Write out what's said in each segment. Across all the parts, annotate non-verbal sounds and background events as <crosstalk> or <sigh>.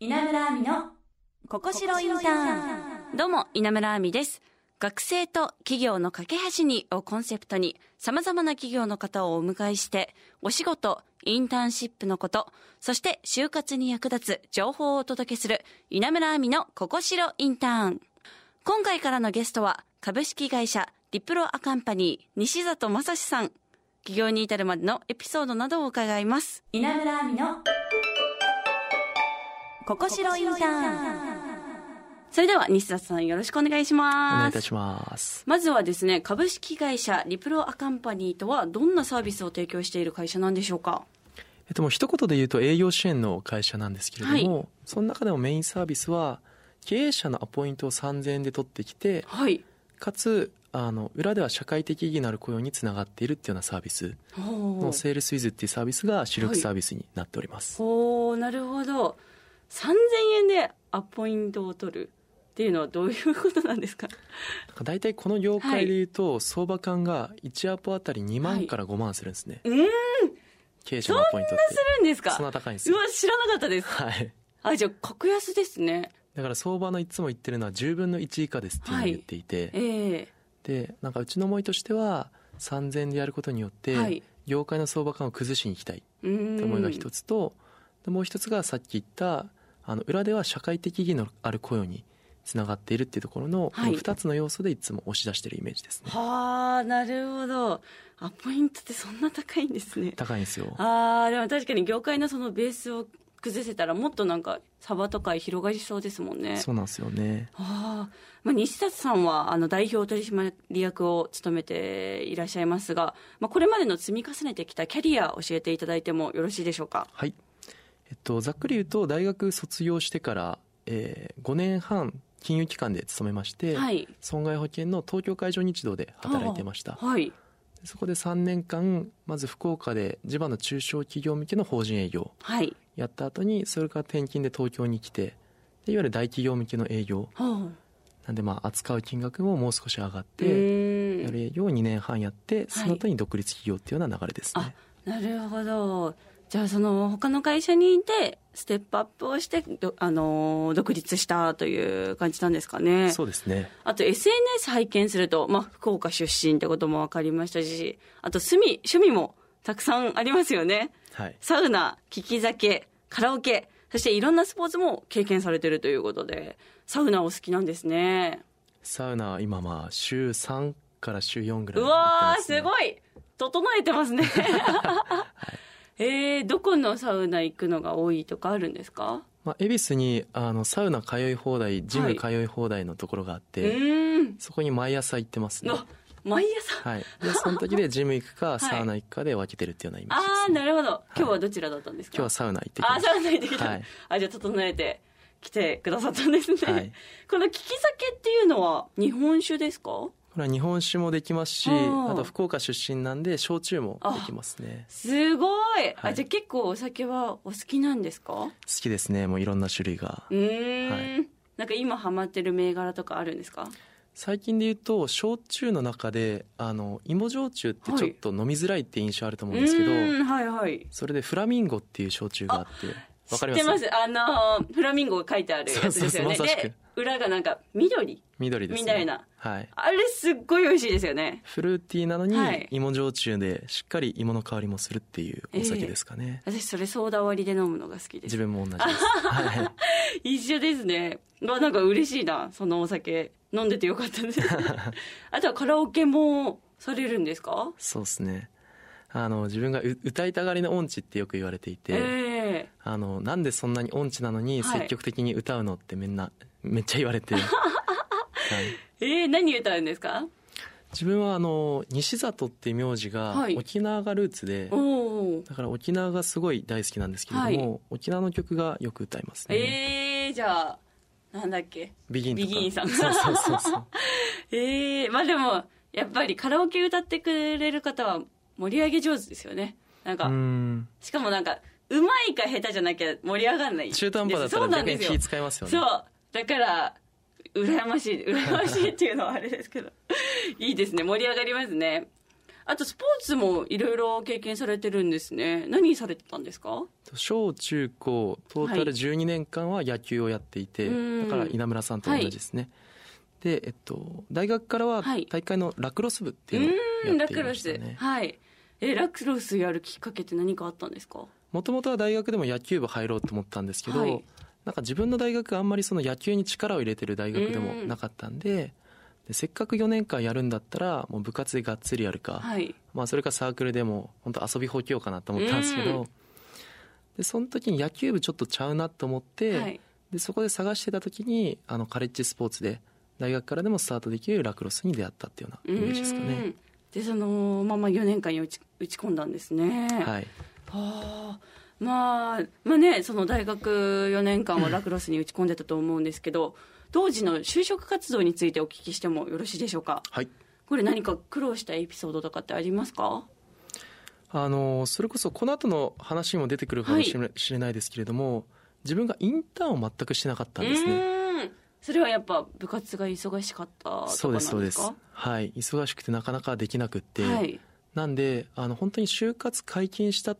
稲村亜美のここしろインターンどうも、稲村亜美です。学生と企業の架け橋にをコンセプトに様々な企業の方をお迎えして、お仕事、インターンシップのこと、そして就活に役立つ情報をお届けする稲村亜美のここしろインターン。今回からのゲストは株式会社ディプロアカンパニー西里正史さん。起業に至るまでのエピソードなどを伺います。稲村亜美のここしろインターンそれでは西里さんよろしくお願いしおます。願いいたします。まずはですね、株式会社リプロアカンパニーとはどんなサービスを提供している会社なんでしょうか？えっともう一言で言うと営業支援の会社なんですけれども、はその中でもメインサービスは経営者のアポイントを3000円で取ってきて、はい。かつあの裏では社会的意義のある雇用につながっているっていうようなサービスほのセールスウィズっていうサービスが主力サービスになっております。ほう、なるほど。3000円でアポイントを取るっていうのはどういうことなんですか？大体この業界で言うと、相場感が1アポあたり2万から5万するんですね。うーん、経営者のアポイントって。するんですか？そんな高いんですよ。うわ、知らなかったです。はい。あ、じゃあ、格安ですね。だから相場のいつも言ってるのは10分の1以下ですっていうのを言っていて、ええでなんかうちの思いとしては3000円でやることによって、はい業界の相場感を崩しに行きたいっうーん。て思いが一つと、でもう一つがさっき言ったあの裏では社会的意義のある雇用につながっているっていうところの、はいこの2つの要素でいつも押し出してるイメージですねはあ、なるほど。アポイントってそんな高いんですね。高いんですよああでも確かに業界のそのベースを崩せたらもっとなんか幅とか広がりそうですもんね。そうなんですよねああまあ、西里さんはあの代表取締役を務めていらっしゃいますが、まあ、これまでの積み重ねてきたキャリアを教えていただいてもよろしいでしょうか？はいえっとざっくり言うと大学卒業してから、え5年半金融機関で勤めまして、はい。損害保険の東京海上日動で働いてましたはい。そこで3年間まず福岡で地場の中小企業向けの法人営業はい。やった後にそれから転勤で東京に来てでいわゆる大企業向けの営業はなんでまあ扱う金額ももう少し上がってやる営業を2年半やってその後に独立企業っていうような流れですね、なるほど。じゃあその他の会社にいてステップアップをしてどあのー独立したという感じなんですかね。そうですねあと SNS 拝見すると、まあ、福岡出身ってことも分かりましたし、あと趣味、趣味もたくさんありますよね。はいサウナ、聞き酒、カラオケ、そしていろんなスポーツも経験されてるということで、サウナお好きなんですね。サウナは今まあ週3から週4ぐらいう行ってわー、ますごい整えてますね。<laughs> えー、どこのサウナ行くのが多いとかあるんですか？まあ、恵比寿にあのサウナ通い放題ジム通い放題のところがあっうて、ーん。そこに毎朝行ってますね。あ、毎朝？はい。でその時でジム行くか <laughs> い。サウナ行くかで分けてるっていうようなイメージです、あー、なるほど。今日はどちらだったんですか、今日はサウナ行ってきまあ、したサウナ行ってきた。はい。あ、じゃあ整えて来てくださったんですね。はい。この利き酒っていうのは日本酒ですか？これは日本酒もできますしあと福岡出身なんで焼酎もできますね。すごい、あ、はい。じゃあ結構お酒はお好きなんですか？好きですね。もういろんな種類が。うーん、はい。なんか今ハマってる銘柄とかあるんですか？最近で言うと焼酎の中であの芋焼酎ってちょっと飲みづらいって印象あると思うんですけど、はい。はい。それでフラミンゴっていう焼酎があってわかります？知ってます。あのー、フラミンゴが書いてあるやつですよね。そうそうそう裏がなんか緑？緑ですね。みたいな。はい。あれすっごい美味しいですよね。フルーティーなのにはい。芋焼酎でしっかり芋の香りもするっていうお酒ですかね、私それソーダ割りで飲むのが好きです。自。分も同じです、はい、<laughs> 一緒ですね。わ、なんか嬉しいな、そのお酒。飲んでてよかったです。<laughs> あとはカラオケもされるんですか？そうですね。あの自分がう歌いたがりの音痴ってよく言われていて、えあのなんでそんなに音痴なのにはい。積極的に歌うのってみんなめっちゃ言われて、<laughs> はい、ええー何歌うんですか？自分はあの西里っていう名字がはい。沖縄がルーツで、おお。だから沖縄がすごい大好きなんですけれども、はい。沖縄の曲がよく歌いますね、ええー、じゃあ、なんだっけ？ビギンビギンさん。そうそうそうそう。え <laughs> えー、まあでも、やっぱりカラオケ歌ってくれる方は盛り上げ上手ですよね。なんか、しかもなんか、うまいか下手じゃなきゃ盛り上がんない。中途半端だったそうら逆に気。使いますよねそう。だから、羨ましい、<laughs> 羨ましいっていうのはあれですけど。いいですね。盛り上がりますね。あとスポーツもいろいろ経験されてるんですね何されてたんですか？小中高トータル12年間は野球をやっていて、うんだから稲村さんと同じですね、で、えっと、大学からははい大会のラクロス部っていうのをやっていクロスましたねはいえラクロスやるきっかけって何かあったんですか？もともとは大学でも野球部入ろうと思ったんですけど、はい。なんか自分の大学があんまりその野球に力を入れてる大学でもなかったんで,、でせっかく4年間やるんだったらもう部活でがっつりやるか、はい。まあ、それかサークルでも本当遊びほうけようかなと思ったんですけど、うん。でその時に野球部ちょっとちゃうなと思って、はい。でそこで探してた時にあのカレッジスポーツで大学からでもスタートできるラクロスに出会ったっていうようなイメージですかうねん。でそのまま4年間に打ち打ち込んだんですね。はいはあまあまあねその大学4年間はラクロスに打ち込んでたと思うんですけど当時の就職活動についてお聞きしてもよろしいでしょうか？はい。これ何か苦労したエピソードとかってありますか？あのそれこそこの後の話にも出てくるかもしれ,、しれないですけれども自分がインターンを全くしてなかったんですね。それはやっぱ部活が忙しかったとかなんですか？そうですそうです。はい。忙しくてなかなかできなくって、はい。なんであの本当に就活解禁した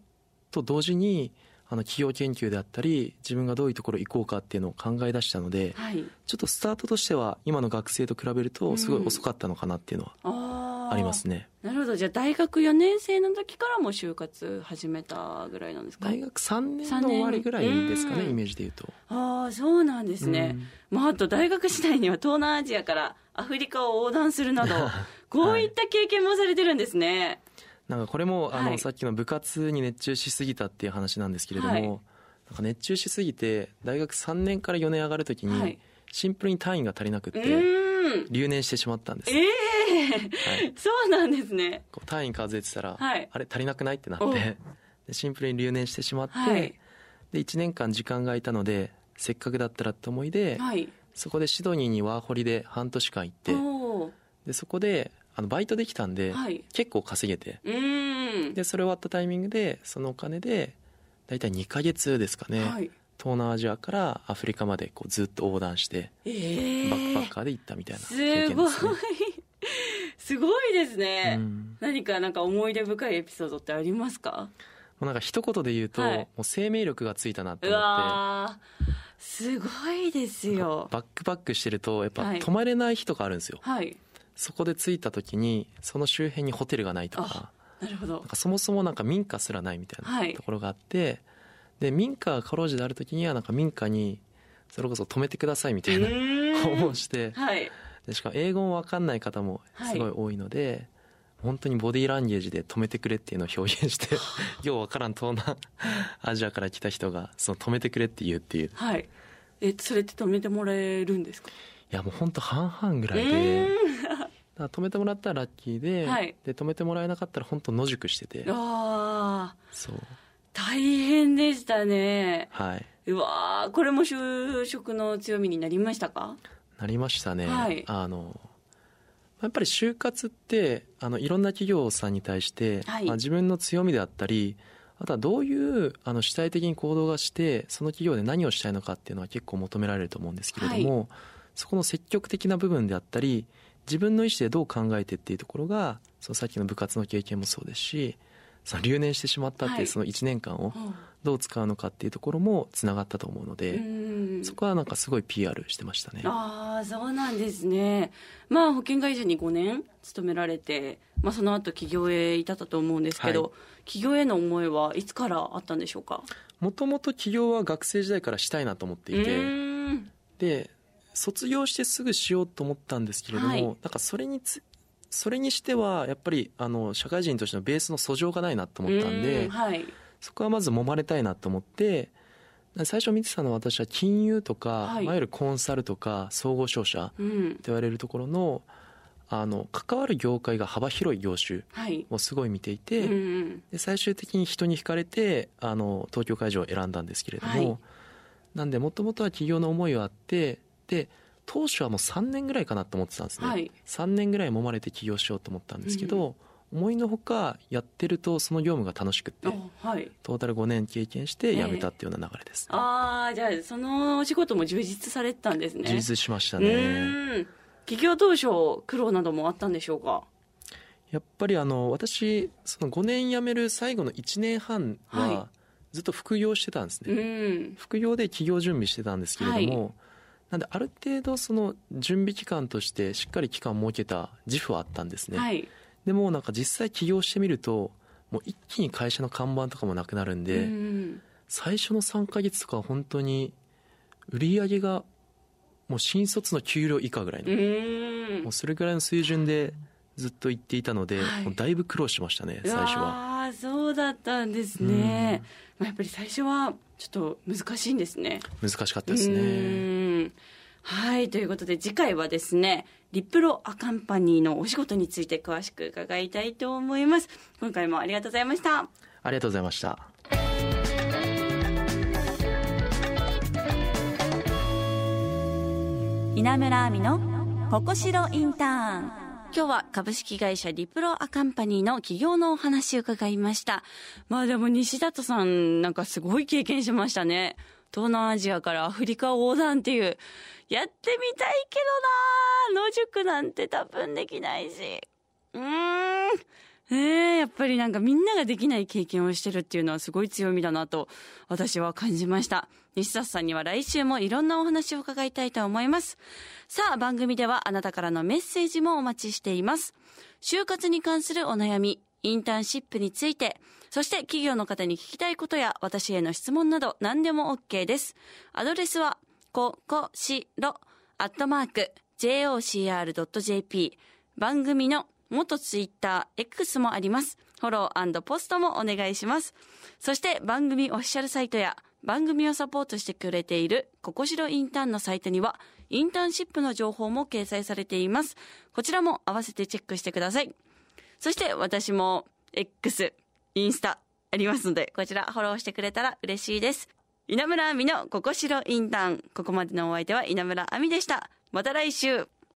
と同時にあの企業研究であったり自分がどういうところ行こうかっていうのを考え出したのではい。ちょっとスタートとしては今の学生と比べるとすごい遅かったのかなっていうのはありますね。なるほど。じゃあ大学4年生の時からもう就活始めたぐらいなんですか？大学3年の終わりぐらいですかねうん。イメージで言うと。ああそうなんですね、まあ、あと大学時代には東南アジアからアフリカを横断するなど <laughs> こういった経験もされてるんですね、なんかこれもあの、はい。さっきの部活に熱中しすぎたっていう話なんですけれども、はい。なんか熱中しすぎて大学3年から4年上がるときに、はい。シンプルに単位が足りなくて留年してしまったんです、ええはい、<laughs> そうなんですね。こう単位数えてたら、はい。あれ足りなくないってなっおてでシンプルに留年してしまって、はい。で1年間時間が空いたのでせっかくだったらって思いで、はい。そこでシドニーにワーホリで半年間行ってでそこであのバイトできたんで、はい。結構稼げて。でそれ終わったタイミングでそのお金で大体2ヶ月ですかね、はい。東南アジアからアフリカまでこうずっと横断してええバックパッカーで行ったみたいなす経験ごいですね。すごい。ですね、うん。何かなんか思い出深いエピソードってありますか？もうなんか一言で言うと、はい。もう生命力がついたなとう思って。すごいですよ。バックパックしてるとやっぱはい。泊まれない日とかあるんですよ、はいそこで着いた時にその周辺にホテルがないとか。なるほど。なんかそもそもなんか民家すらないみたいはい。なところがあって、で民家がかろうじてある時にはなんか民家にそれこそ泊めてくださいみたいな訪問して。はい。でしかも英語も分かんない方もすごい多いので、本当にボディーランゲージで止めてくれっていうのを表現して <laughs> よう分からん東南 <laughs> アジアから来た人がその止めてくれって言うっていう。いはい。えそれって止めてもらえるんですか？やもう本当半々ぐらいで。だ止めてもらったらラッキーで,、はい。で止めてもらえなかったら本当野宿してて。ああそう。大変でしたね。はい。うわー。これも就職の強みになりましたか？なりましたね、はい。あのやっぱり就活ってあのいろんな企業さんに対して、はい。まあ、自分の強みであったりあとはどういうあの主体的に行動がしてその企業で何をしたいのかっていうのは結構求められると思うんですけれども、そこの積極的な部分であったり自分の意思でどう考えてっていうところがそのさっきの部活の経験もそうですしその留年してしまったってはい。いうその1年間をうん。どう使うのかっていうところもつながったと思うのうで、そこはなんかすごい PR してましたね。ああそうなんですね。まあ保険会社に5年勤められて、まあ、その後起業へ至ったと思うんですけど、はい。起業への思いはいつからあったんでしょうか？もともと起業は学生時代からしたいなと思ってういてで卒業してすぐしようと思ったんですけれども、はい。なんかそれにつそれにしてはやっぱりあの社会人としてのベースの素性がないなと思ったんうではい。そこはまず揉まれたいなと思って最初見てたのは私は金融とか、はい。いわゆるコンサルとか総合商社とうん。言われるところのあの関わる業界が幅広い業種はい。をすごい見ていて、うんうん。で最終的に人に惹かれてあの東京会場を選んだんですけれども、はい。なんでもともとは起業の思いはあってで当初はもう3年ぐらいかなと思ってたんですね、はい。3年ぐらい揉まれて起業しようと思ったんですけど、思いのほかやってるとその業務が楽しくってあはい。トータル5年経験して辞めたっていうような流れです、ああじゃあそのお仕事も充実されてたんですね。充実しましたうねーん。起業当初苦労などもあったんでしょうか？やっぱりあの私その5年辞める最後の1年半ははずっと副業してたんですね、うん。副業で企業準備してたんですけれども、なんである程度その準備期間としてしっかり期間設けた自負はあったんですね、はい。でもなんか実際起業してみるともう一気に会社の看板とかもなくなるんで、うん最初の3ヶ月とかは本当に売り上げがもう新卒の給料以下ぐらいの、うん。もうそれぐらいの水準でずっと行っていたので、はい。もうだいぶ苦労しましたね最初は。ああそうだったんですね、まあ、やっぱり最初はちょっと難しいんですね。難しかったですうねはいということで次回はですねリプロアカンパニーのお仕事について詳しく伺いたいと思います今回もありがとうございましたありがとうございました稲村亜美のここしろインターン今日は株式会社リプロアカンパニーの企業のお話を伺いました。まあでも西里さんなんかすごい経験しましたね。東南アジアからアフリカ横断っていう。やってみたいけどな野宿なんて多分できないし。うーん。ねえ、やっぱりなんかみんなができない経験をしてるっていうのはすごい強みだなと私は感じました。西里さんには来週もいろんなお話を伺いたいと思います。さあ、番組ではあなたからのメッセージもお待ちしています。就活に関するお悩み、インターンシップについて、そして企業の方に聞きたいことや私への質問など何でも OK です。アドレスは、ここしろ、アットマーク、jocr.jp。番組の元ツイッター X もあります。フォローポストもお願いします。そして番組オフィシャルサイトや番組をサポートしてくれているここしろインターンのサイトにはインターンシップの情報も掲載されています。こちらも合わせてチェックしてください。そして私も X、インスタありますので、こちらフォローしてくれたら嬉しいです。稲村亜美のここしろインターン。ここまでのお相手は稲村亜美でした。また来週。